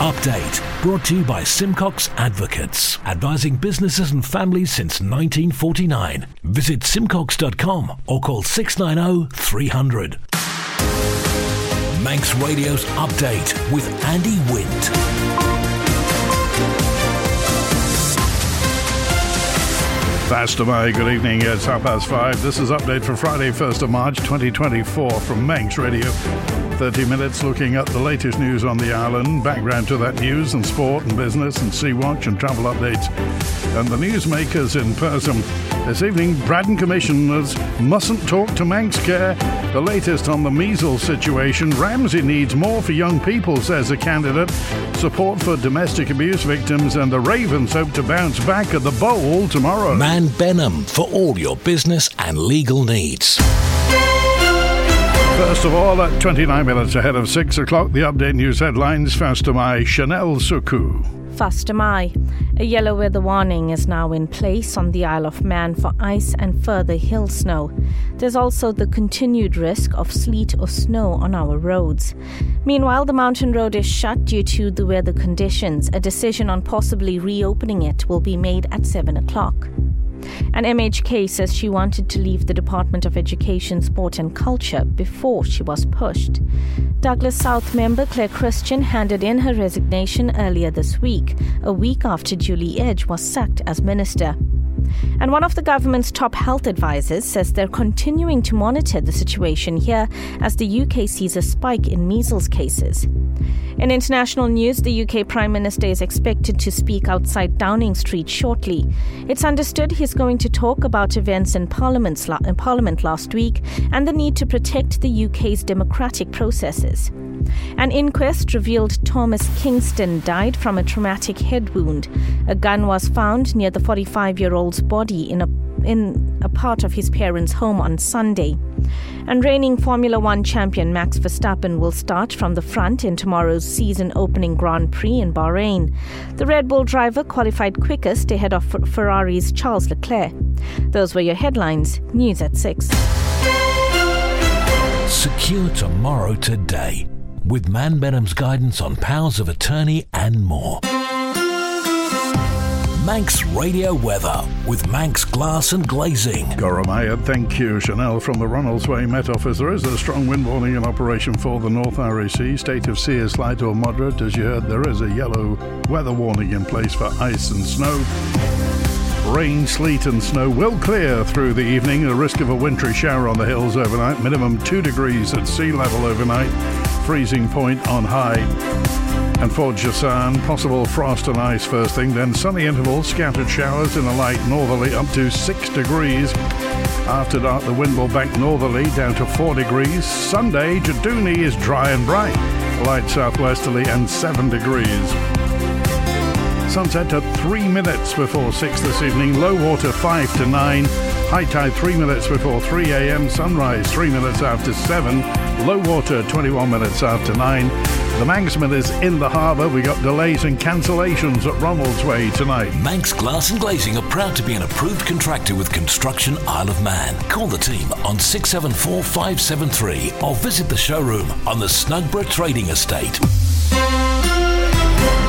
Update brought to you by Simcox Advocates, advising businesses and families since 1949. Visit simcox.com or call 690 300. Manx Radio's Update with Andy Wint. Faster my good evening. It's half past five. This is update for Friday, 1st of March 2024 from Manx Radio. 30 minutes looking at the latest news on the island, background to that news and sport and business and Sea Watch and travel updates. And the newsmakers in person. This evening, Braddan Commissioners mustn't talk to Manx Care. The latest on the measles situation. Ramsey needs more for young people, says a candidate. Support for domestic abuse victims and the Ravens hope to bounce back at the Bowl tomorrow. Mann Benham for all your business and legal needs. First of all, at 29 minutes ahead of 6 o'clock, the update news headlines first to my Chanel Suku. Mai. A yellow weather warning is now in place on the Isle of Man for ice and further hill snow. There's also the continued risk of sleet or snow on our roads. Meanwhile, the mountain road is shut due to the weather conditions. A decision on possibly reopening it will be made at 7 o'clock. And MHK says she wanted to leave the Department of Education, Sport and Culture before she was pushed. Douglas South member Claire Christian handed in her resignation earlier this week, a week after Julie Edge was sacked as minister. And one of the government's top health advisors says they're continuing to monitor the situation here as the UK sees a spike in measles cases. In international news, the UK Prime Minister is expected to speak outside Downing Street shortly. It's understood he's going to talk about events in, in Parliament last week and the need to protect the UK's democratic processes. An inquest revealed Thomas Kingston died from a traumatic head wound. A gun was found near the 45 year old's body in a, in a part of his parents' home on Sunday. And reigning Formula One champion Max Verstappen will start from the front in tomorrow's season opening Grand Prix in Bahrain. The Red Bull driver qualified quickest ahead of Ferrari's Charles Leclerc. Those were your headlines. News at 6. Secure tomorrow today with Mann Benham's guidance on powers of attorney and more. Manx Radio Weather with Manx Glass and Glazing. Goromaya, thank you. Chanel from the Ronaldsway Met Office. There is a strong wind warning in operation for the North Sea. State of sea is light or moderate. As you heard, there is a yellow weather warning in place for ice and snow. Rain, sleet, and snow will clear through the evening. A risk of a wintry shower on the hills overnight. Minimum 2 degrees at sea level overnight. Freezing point on high. And for Jasan, possible frost and ice first thing, then sunny intervals, scattered showers in a light northerly up to 6 degrees. After dark, the wind will bank northerly down to 4 degrees. Sunday, Jadooni is dry and bright, light southwesterly and 7 degrees. Sunset at 3 minutes before 6 this evening, low water 5 to 9. High tide 3 minutes before 3 a.m. Sunrise 3 minutes after 7. Low water 21 minutes after 9. The Manxman is in the harbour. We got delays and cancellations at Ronaldsway tonight. Manx Glass and Glazing are proud to be an approved contractor with Construction Isle of Man. Call the team on 674 573 or visit the showroom on the Snugborough Trading Estate.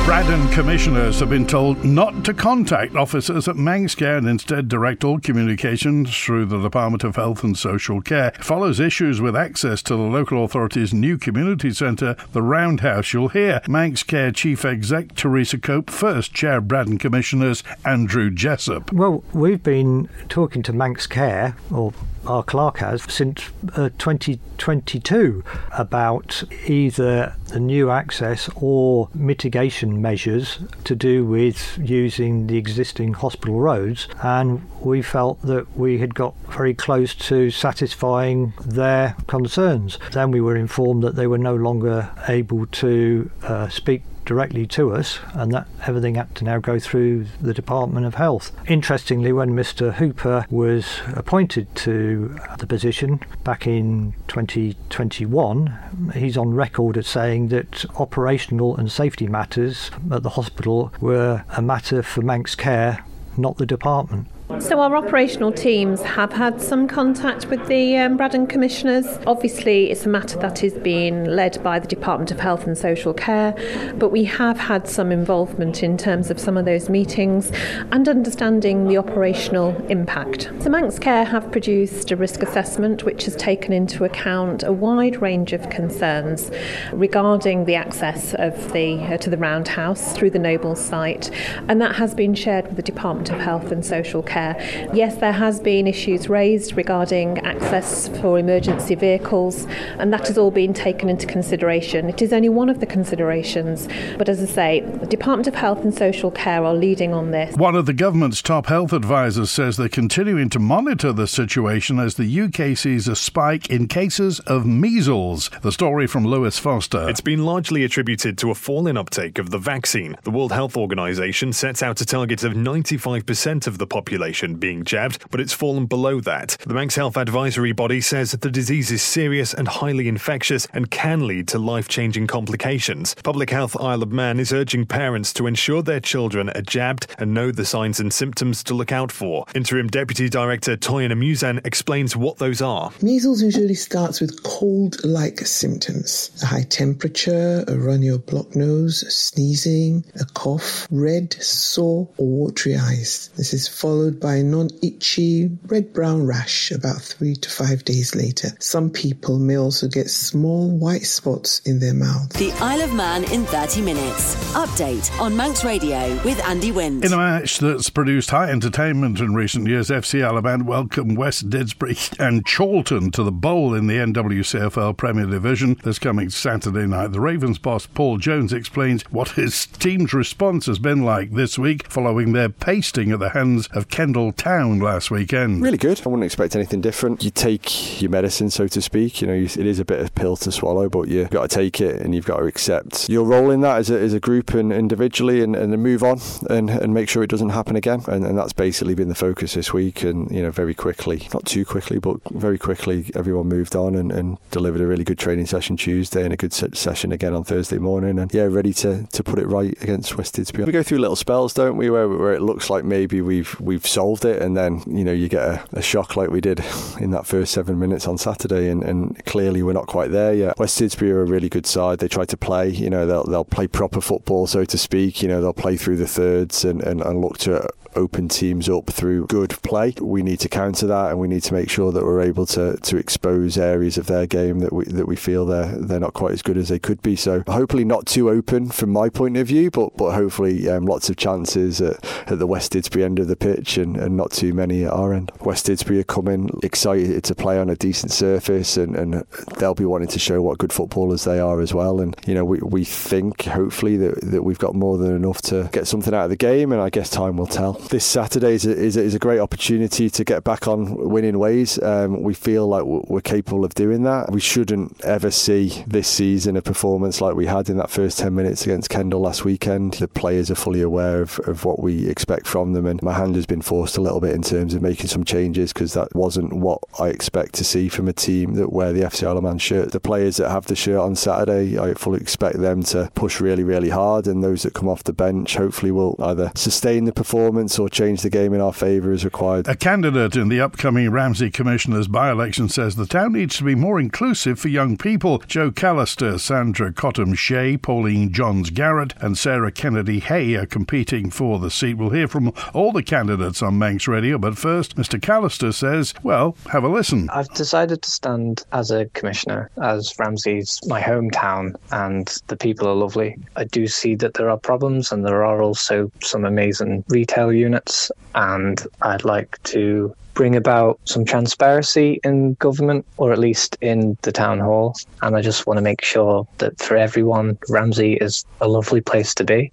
Braddan commissioners have been told not to contact officers at Manxcare and instead direct all communications through the Department of Health and Social Care. It follows issues with access to the local authority's new community centre, the Roundhouse. You'll hear Manxcare Chief Exec Teresa Cope first, Chair Braddan Commissioners Andrew Jessup. Well, we've been talking to Manxcare, or our clerk has since uh, 2022 about either the new access or mitigation measures to do with using the existing hospital roads. And we felt that we had got very close to satisfying their concerns. Then we were informed that they were no longer able to uh, speak directly to us, and that everything had to now go through the Department of Health. Interestingly, when Mr. Hooper was appointed to the position back in 2021, he's on record as saying that operational and safety matters at the hospital were a matter for Manx Care, not the department. So, our operational teams have had some contact with the um, Braddan Commissioners. Obviously, it's a matter that is being led by the Department of Health and Social Care, but we have had some involvement in terms of some of those meetings and understanding the operational impact. So, Manx Care have produced a risk assessment which has taken into account a wide range of concerns regarding the access of the uh, to the Roundhouse through the Noble site, and that has been shared with the Department of Health and Social Care there. Yes, there has been issues raised regarding access for emergency vehicles, and that has all been taken into consideration. It is only one of the considerations, but as I say, the Department of Health and Social Care are leading on this. One of the government's top health advisors says they're continuing to monitor the situation as the UK sees a spike in cases of measles. The story from Lewis Foster. It's been largely attributed to a fall in uptake of the vaccine. The World Health Organization sets out a target of 95% of the population population being jabbed, but it's fallen below that. The Manx Health Advisory Body says that the disease is serious and highly infectious and can lead to life changing complications. Public Health Isle of Man is urging parents to ensure their children are jabbed and know the signs and symptoms to look out for. Interim Deputy Director Toyin Amusan explains what those are. Measles usually starts with cold like symptoms a high temperature, a runny or blocked nose, sneezing, a cough, red, sore, or watery eyes. This is followed by a non-itchy red-brown rash about three to five days later. Some people may also get small white spots in their mouth. The Isle of Man in 30 minutes. Update on Manx Radio with Andy Wint. In a match that's produced high entertainment in recent years, FC Isle of Man welcome West Didsbury and Chorlton to the bowl in the NWCFL Premier Division this coming Saturday night. The Ravens boss Paul Jones explains what his team's response has been like this week following their pasting at the hands of Ken Kendal Town last weekend. Really good. I wouldn't expect anything different. You take your medicine, so to speak. You know, it is a bit of pill to swallow, but you've got to take it and you've got to accept your role in that as a, as a group and individually and, and move on and, and make sure it doesn't happen again. And, and that's basically been the focus this week. And, you know, very quickly, not too quickly, but very quickly, everyone moved on and, and delivered a really good training session Tuesday and a good session again on Thursday morning. And yeah, ready to, to put it right against West Didsbury. We go through little spells, don't we, where, where it looks like maybe we've we've solved it, and then you know you get a, a shock like we did in that first seven minutes on Saturday, and, and, clearly we're not quite there yet. West Didsbury are a really good side. They try to play, you know, they'll they'll play proper football, so to speak. You know, they'll play through the thirds and, and, and look to open teams up through good play. We need to counter that, and we need to make sure that we're able to, to expose areas of their game that we that we feel they're they're not quite as good as they could be. So hopefully not too open from my point of view, but but hopefully um, lots of chances at, at the West Didsbury end of the pitch and, and not too many at our end. West Didsbury are coming excited to play on a decent surface, and, and they'll be wanting to show what good footballers they are as well. And you know we we think hopefully that that we've got more than enough to get something out of the game, and I guess time will tell this Saturday is a, is a, is a great opportunity to get back on winning ways. Um, we feel like we're capable of doing that. We shouldn't ever see this season a performance like we had in that first 10 minutes against Kendal last weekend. The players are fully aware of, of what we expect from them, and my hand has been forced a little bit in terms of making some changes because that wasn't what I expect to see from a team that wear the FC Isle shirt. The players that have the shirt on Saturday, I fully expect them to push really, really hard, and those that come off the bench hopefully will either sustain the performance or change change the game in our favour is required. A candidate in the upcoming Ramsey Commissioner's by election says the town needs to be more inclusive for young people. Joe Callister, Sandra Cottam Shea, Pauline Johns Garrett, and Sarah Kennedy Hay are competing for the seat. We'll hear from all the candidates on Manx Radio, but first, Mr. Callister says, well, have a listen. I've decided to stand as a commissioner, as Ramsey's my hometown, and the people are lovely. I do see that there are problems, and there are also some amazing retail units and I'd like to bring about some transparency in government, or at least in the town hall. And I just want to make sure that for everyone, Ramsey is a lovely place to be.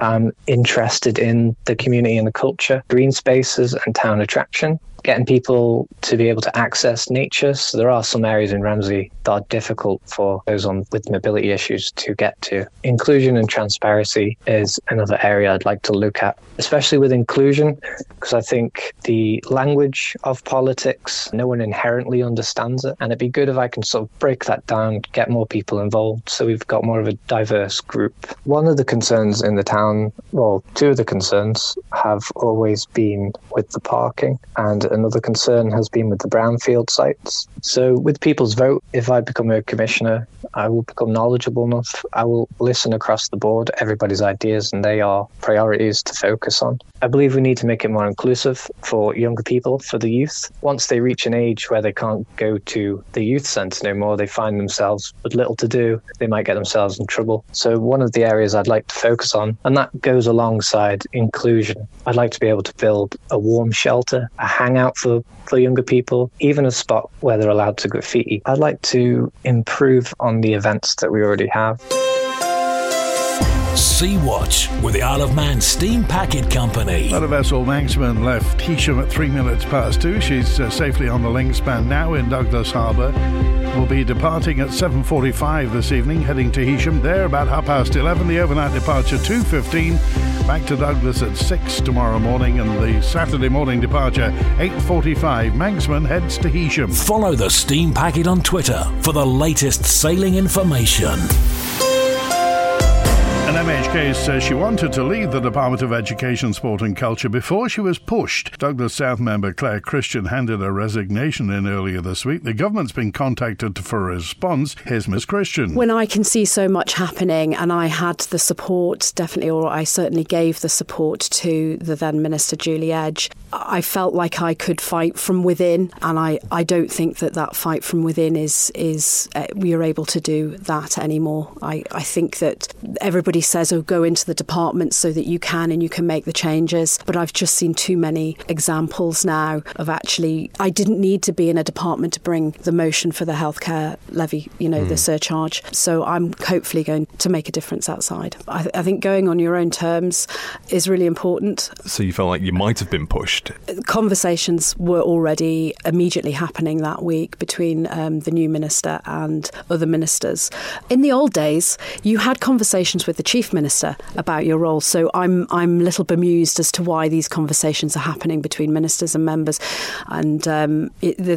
I'm interested in the community and the culture, green spaces, and town attraction getting people to be able to access nature. So there are some areas in Ramsey that are difficult for those on with mobility issues to get to. Inclusion and transparency is another area I'd like to look at, especially with inclusion, because I think the language of politics, no one inherently understands it. And it'd be good if I can sort of break that down, get more people involved so we've got more of a diverse group. One of the concerns in the town well, two of the concerns have always been with the parking, and another concern has been with the brownfield sites. So, with people's vote, if I become a commissioner, I will become knowledgeable enough. I will listen across the board, everybody's ideas, and they are priorities to focus on. I believe we need to make it more inclusive for younger people, for the youth. Once they reach an age where they can't go to the youth centre no more, they find themselves with little to do, they might get themselves in trouble. So, one of the areas I'd like to focus on, and that goes alongside inclusion, I'd like to be able to build a warm shelter, a hangout for, for younger people, even a spot where they're allowed to graffiti. I'd like to improve on the events that we already have. Sea Watch with the Isle of Man Steam Packet Company. That vessel Manxman left Heysham at three minutes past two. She's uh, safely on the link span now in Douglas Harbour. Will be departing at 7.45 this evening, heading to Heysham. There about half past 11. The overnight departure 2.15. Back to Douglas at 6 tomorrow morning. And the Saturday morning departure 8.45. Manxman heads to Heysham. Follow the Steam Packet on Twitter for the latest sailing information. MHK says she wanted to leave the Department of Education, Sport and Culture before she was pushed. Douglas South member Claire Christian handed her resignation in earlier this week. The government's been contacted for a response. Here's Miss Christian. When I can see so much happening, and I had the support, definitely, or I certainly gave the support to the then Minister Julie Edge, I felt like I could fight from within, and I, I don't think that that fight from within is is uh, we are able to do that anymore. I, I think that everybody says, oh, go into the department so that you can and you can make the changes. But I've just seen too many examples now of actually, I didn't need to be in a department to bring the motion for the healthcare levy, you know, mm. the hmm. surcharge. So I'm hopefully going to make a difference outside. I, I think going on your own terms is really important. So you felt like you might have been pushed? Conversations were already immediately happening that week between um, the new minister and other ministers. In the old days, you had conversations with the chief minister about your role. So I'm I'm a little bemused as to why these conversations are happening between ministers and members, and um, it, the,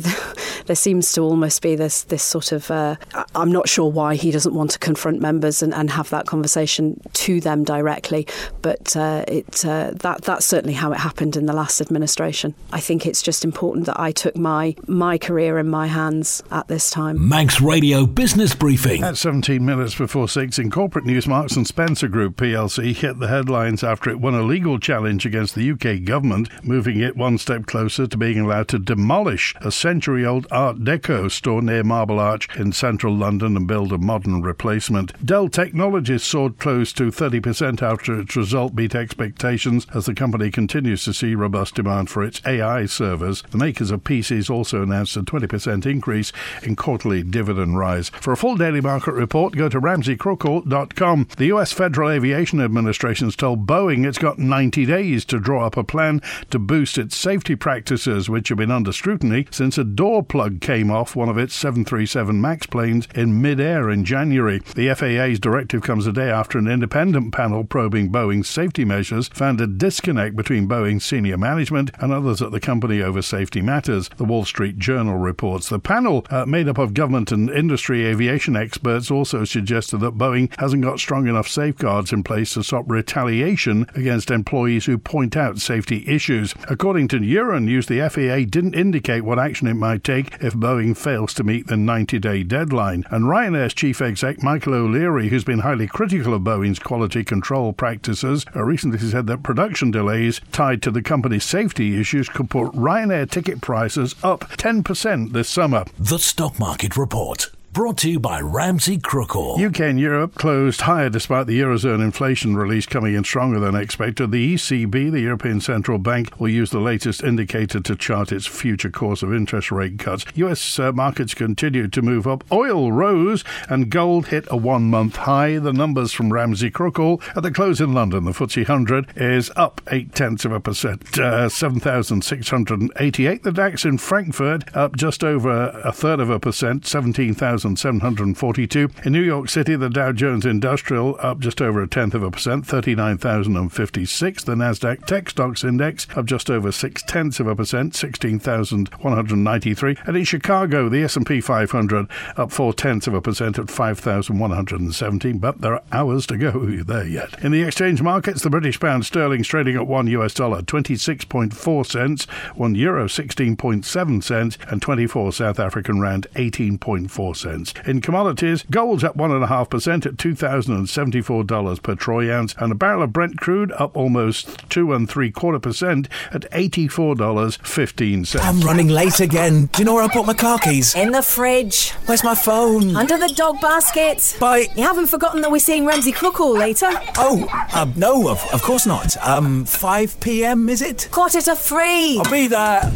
there seems to almost be this this sort of uh, I'm not sure why he doesn't want to confront members and, and have that conversation to them directly, but uh, it uh, that that's certainly how it happened in the last administration. I think it's just important that I took my my career in my hands at this time. Manx Radio Business Briefing at 17 minutes before six in corporate news. Marks and Spencer Group plc hit the headlines after it won a legal challenge against the UK government, moving it one step closer to being allowed to demolish a century old Art Deco store near Marble Arch in central London and build a modern replacement. Dell Technologies soared close to 30% after its result beat expectations as the company continues to see robust demand for its AI servers. The makers of PCs also announced a 20% increase in quarterly dividend rise. For a full daily market report, go to ramseycrookall.com. The US Federal Aviation Administration has told Boeing it's got 90 days to draw up a plan to boost its safety practices, which have been under scrutiny since a door plug came off one of its 737 MAX planes in mid-air in January. The FAA's directive comes a day after an independent panel probing Boeing's safety measures found a disconnect between Boeing's senior management and others at the company over safety matters. The Wall Street Journal reports the panel, uh, made up of government and industry aviation experts, also suggested that Boeing hasn't got strong enough safeguards in place to stop retaliation against employees who point out safety issues. According to Euronews, the FAA didn't indicate what action it might take if Boeing fails to meet the 90 day deadline. And Ryanair's chief exec, Michael O'Leary, who's been highly critical of Boeing's quality control practices, uh, recently said that production delays tied to the company's safety issues could put Ryanair ticket prices up 10% this summer. The Stock Market Report. Brought to you by Ramsey Crookall. UK and Europe closed higher despite the Eurozone inflation release coming in stronger than expected. The ECB, the European Central Bank, will use the latest indicator to chart its future course of interest rate cuts. US uh, markets continued to move up. Oil rose and gold hit a one month high. The numbers from Ramsey Crookall at the close in London, the FTSE 100 is up eight tenths of a percent, uh, 7,688. The DAX in Frankfurt up just over a third of a percent, 17,000. 16,742. In New York City, the Dow Jones Industrial up just over a tenth of a percent, 39,056. The Nasdaq Tech Stocks Index up just over six tenths of a percent, 16,193. And in Chicago, the S&P 500 up four tenths of a percent at 5,117. But there are hours to go there yet. In the exchange markets, the British pound sterling trading at one US dollar 26.4 cents, one euro 16.7 cents, and 24 South African rand 18.4 cents. In commodities, gold's up one and a half percent at $2,074 per troy ounce, and a barrel of Brent crude up almost two and three quarter percent at $84.15. I'm running late again. Do you know where I put my car keys? In the fridge. Where's my phone? Under the dog basket. Bye. You haven't forgotten that we're seeing Ramsey Crookall later? Oh, um, no, of, of course not. Um, 5 p.m. is it? Quarter to three. I'll be there.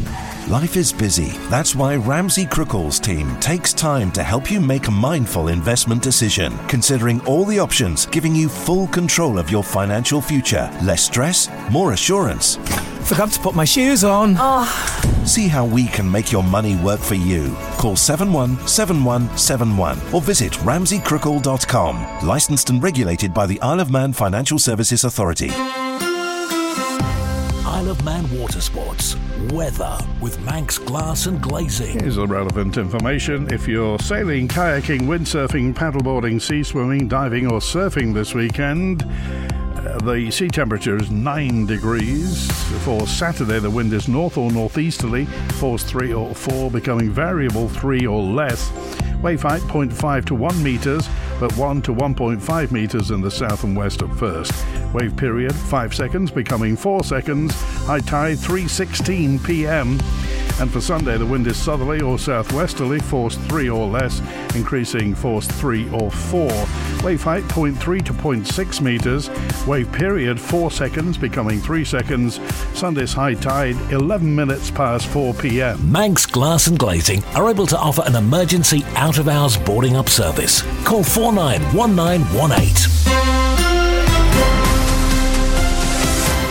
Life is busy. That's why Ramsey Crookall's team takes time to help you make a mindful investment decision, considering all the options, giving you full control of your financial future. Less stress, more assurance. Forgot to put my shoes on. Oh. See how we can make your money work for you. Call 717171 or visit ramseycrookall.com. Licensed and regulated by the Isle of Man Financial Services Authority. Man Water Sports. Weather with Manx Glass and Glazing. Here's the relevant information. If you're sailing, kayaking, windsurfing, paddleboarding, sea swimming, diving, or surfing this weekend, uh, the sea temperature is 9 degrees. For Saturday, the wind is north or northeasterly, force 3 or 4, becoming variable 3 or less. Wave height 0.5 to 1 metres, but 1 to 1.5 metres in the south and west at first. Wave period 5 seconds, becoming 4 seconds. High tide 3:16 p.m. And for Sunday, the wind is southerly or southwesterly, force 3 or less, increasing force 3 or 4. Wave height 0.3 to 0.6 metres. Wave period 4 seconds, becoming 3 seconds. Sunday's high tide 11 minutes past 4 p.m. Manx Glass and Glazing are able to offer an emergency out of hours boarding up service. Call 491918.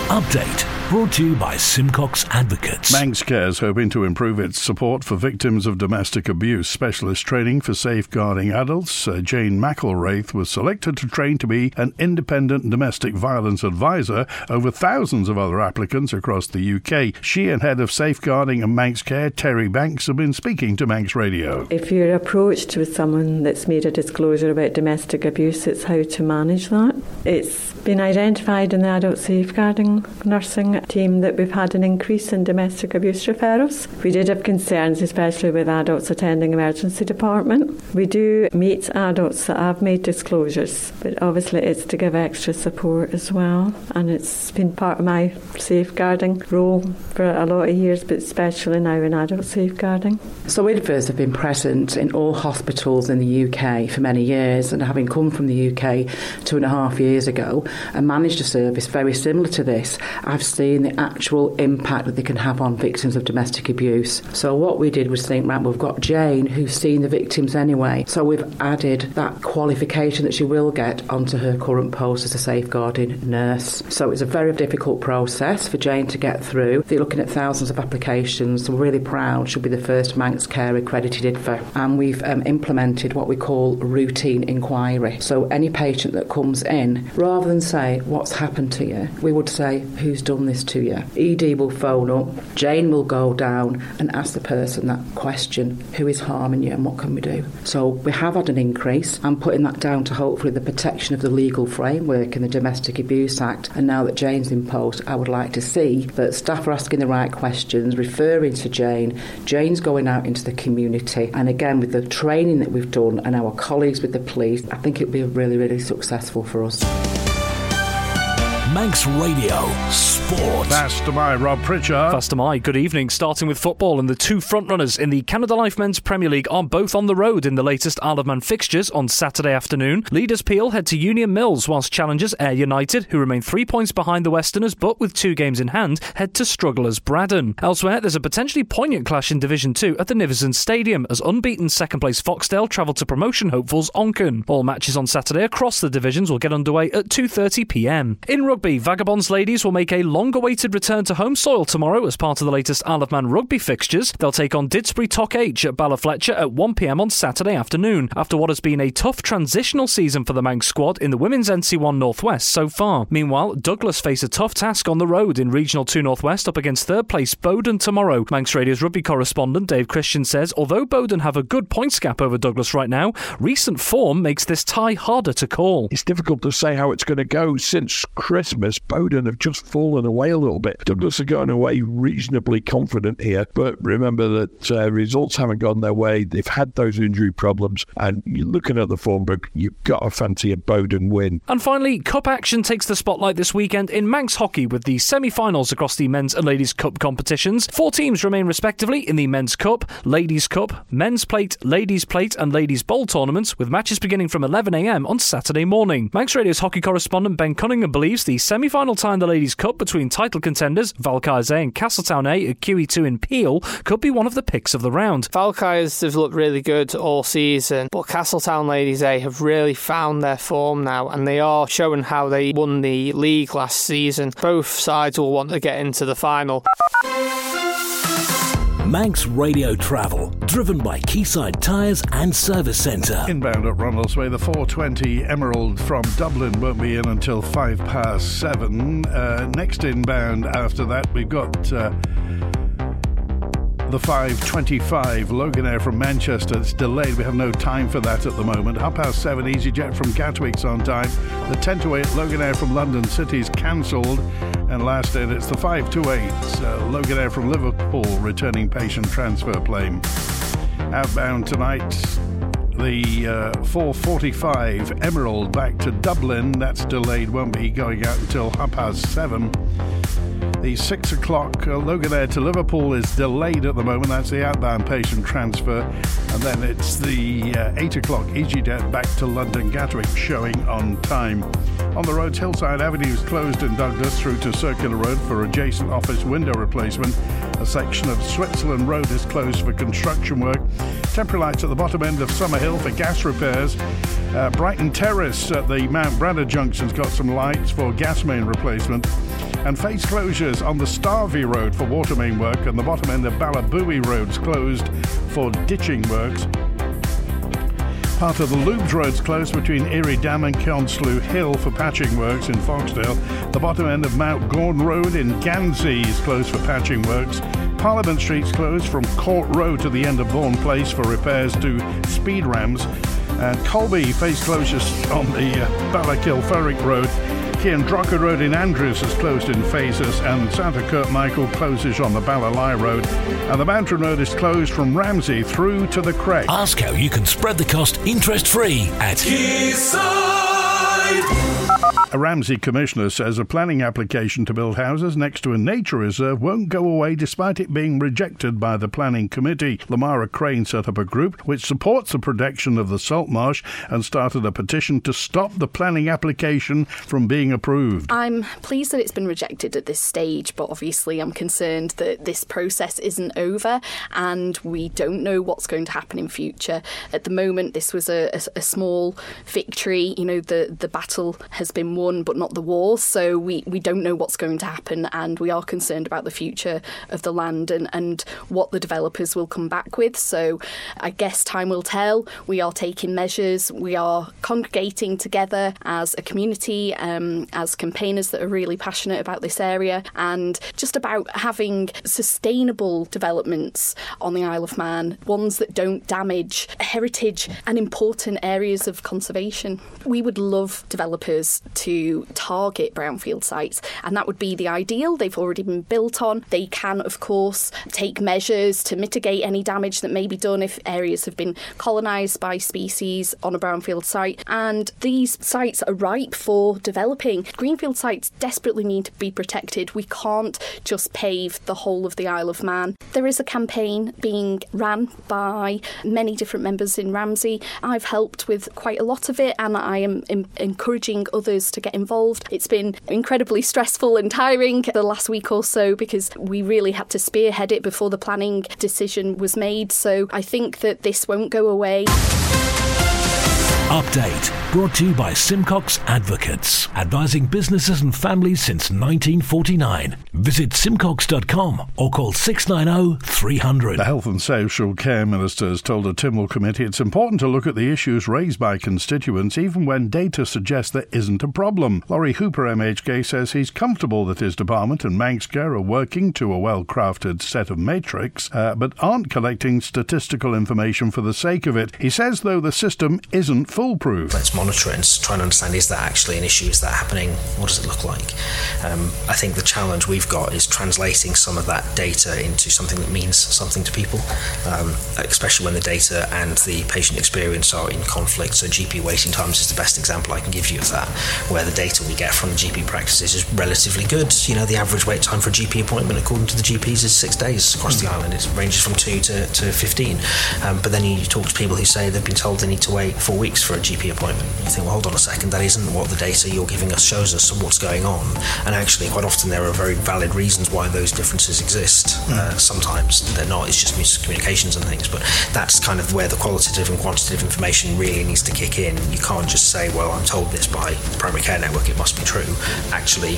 Update brought to you by Simcox Advocates. Manx Cares hoping to improve its support for victims of domestic abuse. Specialist training for safeguarding adults. Uh, Jane McElraith was selected to train to be an independent domestic violence advisor over thousands of other applicants across the UK. She and head of safeguarding and Manx Care, Terry Banks, have been speaking to Manx Radio. If you're approached with someone that's made a disclosure about domestic abuse, it's how to manage that. It's been identified in the adult safeguarding nursing team that we've had an increase in domestic abuse referrals. We did have concerns, especially with adults attending emergency department. We do meet adults that have made disclosures, but obviously it's to give extra support as well. And it's been part of my safeguarding role for a lot of years, but especially now in adult safeguarding. So IDVAs have been present in all hospitals in the UK for many years, and having come from the UK two and a half years ago and managed a service very similar to this, I've seen the actual impact that they can have on victims of domestic abuse. So what we did was think, right, we've got Jane who's seen the victims anyway. So we've added that qualification that she will get onto her current post as a safeguarding nurse. So it's a very difficult process for Jane to get through. They're looking at thousands of applications. We're really proud she'll be the first Manx Care accredited IDVA. And we've um, implemented what we call routine inquiry. So any patient that comes in, rather than say, what's happened to you, we would say, who's done this to you. ED will phone up, Jane will go down and ask the person that question who is harming you and what can we do? So we have had an increase. I'm putting that down to hopefully the protection of the legal framework in the Domestic Abuse Act. And now that Jane's in post, I would like to see that staff are asking the right questions, referring to Jane. Jane's going out into the community. And again, with the training that we've done and our colleagues with the police, I think it'll be really, really successful for us. Manx Radio Sport. That's to my Rob Pritchard. Fast to my good evening. Starting with football, and the two frontrunners in the Canada Life Men's Premier League are both on the road in the latest Isle of Man fixtures on Saturday afternoon. Leaders Peel head to Union Mills, whilst challengers Ayre United, who remain three points behind the Westerners but with two games in hand, head to strugglers Braddan. Elsewhere, there's a potentially poignant clash in Division 2 at the Niverson Stadium as unbeaten second place Foxdale travel to promotion hopefuls Onchan. All matches on Saturday across the divisions will get underway at 2:30 p.m. In rugby rugby, Vagabonds ladies will make a long awaited return to home soil tomorrow as part of the latest Isle of Man rugby fixtures. They'll take on Didsbury Toc H at Ballafletcher at 1pm on Saturday afternoon, after what has been a tough transitional season for the Manx squad in the Women's NC1 Northwest so far. Meanwhile, Douglas face a tough task on the road in Regional 2 Northwest up against third place Bowdon tomorrow. Manx Radio's rugby correspondent Dave Christian says although Bowdon have a good points gap over Douglas right now, recent form makes this tie harder to call. It's difficult to say how it's going to go since Christmas. Bowdon have just fallen away a little bit. Douglas are going away reasonably confident here, but remember that uh, results haven't gone their way. They've had those injury problems, and you're looking at the form book, you've got to fancy a Bowdon win. And finally, Cup action takes the spotlight this weekend in Manx hockey with the semi finals across the Men's and Ladies' Cup competitions. Four teams remain respectively in the Men's Cup, Ladies' Cup, Men's Plate, Ladies' Plate, and Ladies' Bowl tournaments, with matches beginning from 11am on Saturday morning. Manx Radio's hockey correspondent Ben Cunningham believes the semi final tie in the Ladies' Cup between title contenders Valkyries A and Castletown A at QE2 in Peel could be one of the picks of the round. Valkyries have looked really good all season, but Castletown Ladies A have really found their form now, and they are showing how they won the league last season. Both sides will want to get into the final. Manx Radio Travel, driven by Quayside Tyres and Service Centre. Inbound at Ronaldsway, the 420 Emerald from Dublin won't be in until five past seven. Uh, next inbound after that, we've got. Uh, the 525 Loganair from Manchester. It's delayed. We have no time for that at the moment. Half past seven EasyJet from Gatwick's on time. The 10 to 8 Loganair from London City's cancelled. And last in, it's the 528 uh, Loganair from Liverpool returning patient transfer plane. Outbound tonight, the uh, 445 Emerald back to Dublin. That's delayed, won't be going out until half past seven. The six o'clock uh, Loganair to Liverpool is delayed at the moment. That's the outbound patient transfer. And then it's the uh, eight o'clock EasyJet back to London Gatwick showing on time. On the roads, Hillside Avenue is closed in Douglas through to Circular Road for adjacent office window replacement. A section of Switzerland Road is closed for construction work. Temporary lights at the bottom end of Summerhill for gas repairs. Uh, Brighton Terrace at the Mount Bradder junction's got some lights for gas main replacement and face closures on the Starvey Road for water main work, and the bottom end of Ballabooey Road's closed for ditching works. Part of the Loubs Road's closed between Eairy Dam and Keonslew Hill for patching works in Foxdale. The bottom end of Mount Gordon Road in Gansey is closed for patching works. Parliament Street's closed from Court Road to the end of Vaughan Place for repairs to speed rams. And Colby face closures on the uh, Ballakilferrick Road and Drogheda Road in Andrews is closed in phases, and Santa Kurt Michael closes on the Ballalai Road, and the Mountain Road is closed from Ramsey through to the Craig. Ask how you can spread the cost interest free at A Ramsey commissioner says a planning application to build houses next to a nature reserve won't go away despite it being rejected by the planning committee. Lamara Crane set up a group which supports the protection of the salt marsh and started a petition to stop the planning application from being approved. I'm pleased that it's been rejected at this stage, but obviously I'm concerned that this process isn't over and we don't know what's going to happen in future. At the moment, this was a, a, a small victory. You know, the, the battle has been won, but not the war. So we, we don't know what's going to happen, and we are concerned about the future of the land and, and what the developers will come back with. So I guess time will tell. We are taking measures, we are congregating together as a community, um, as campaigners that are really passionate about this area, and just about having sustainable developments on the Isle of Man, ones that don't damage heritage and important areas of conservation. We would love developers to target brownfield sites, and that would be the ideal. They've already been built on. They can, of course, take measures to mitigate any damage that may be done if areas have been colonised by species on a brownfield site. And these sites are ripe for developing. Greenfield sites desperately need to be protected. We can't just pave the whole of the Isle of Man. There is a campaign being ran by many different members in Ramsey. I've helped with quite a lot of it, and I am encouraging others to get involved. It's been incredibly stressful and tiring the last week or so because we really had to spearhead it before the planning decision was made. So I think that this won't go away. Update brought to you by Simcox Advocates, advising businesses and families since 1949. Visit simcox.com or call 690 300. The Health and Social Care Minister has told a Tynwald committee it's important to look at the issues raised by constituents even when data suggests there isn't a problem. Laurie Hooper MHK says he's comfortable that his department and Manx Care are working to a well crafted set of matrix, uh, but aren't collecting statistical information for the sake of it. He says, though, the system isn't foolproof. Let's monitor it and try and understand is that actually an issue? Is that happening? What does it look like? Um, I think the challenge we've got is translating some of that data into something that means something to people, um, especially when the data and the patient experience are in conflict. So, GP waiting times is the best example I can give you of that, where the data we get from the GP practices is relatively good. You know, the average wait time for a GP appointment, according to the GPs, is six days across the island. It ranges from two to, to 15. Um, but then you talk to people who say they've been told they need to wait four weeks for a GP appointment. You think, well, hold on a second, that isn't what the data you're giving us shows us of what's going on. And actually, quite often there are very valid reasons why those differences exist. Uh, sometimes they're not, it's just miscommunications and things. But that's kind of where the qualitative and quantitative information really needs to kick in. You can't just say, well, I'm told this by the primary care network, it must be true. Actually,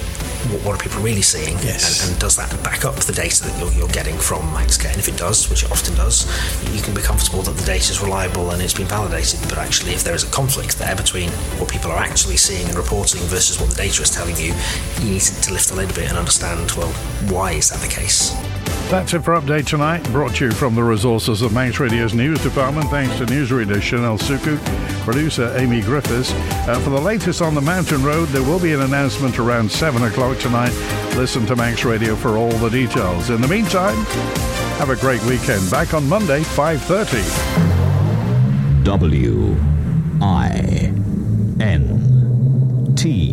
what, what are people really seeing? Yes. And, and does that back up the data that you're, you're getting from Manx Care? And if it does, which it often does, you can be comfortable that the data is reliable and it's been validated. But actually, if there is a conflict there between what people are actually seeing and reporting versus what the data is telling you, you need to, to lift a little bit and understand, well, why is that the case? That's it for Update Tonight, brought to you from the resources of Manx Radio's news department. Thanks to newsreader Chanel Suku, producer Amy Griffiths. Uh, for the latest on the Mountain Road, there will be an announcement around 7 o'clock tonight. Listen to Manx Radio for all the details. In the meantime, have a great weekend. Back on Monday, 5.30. W I N T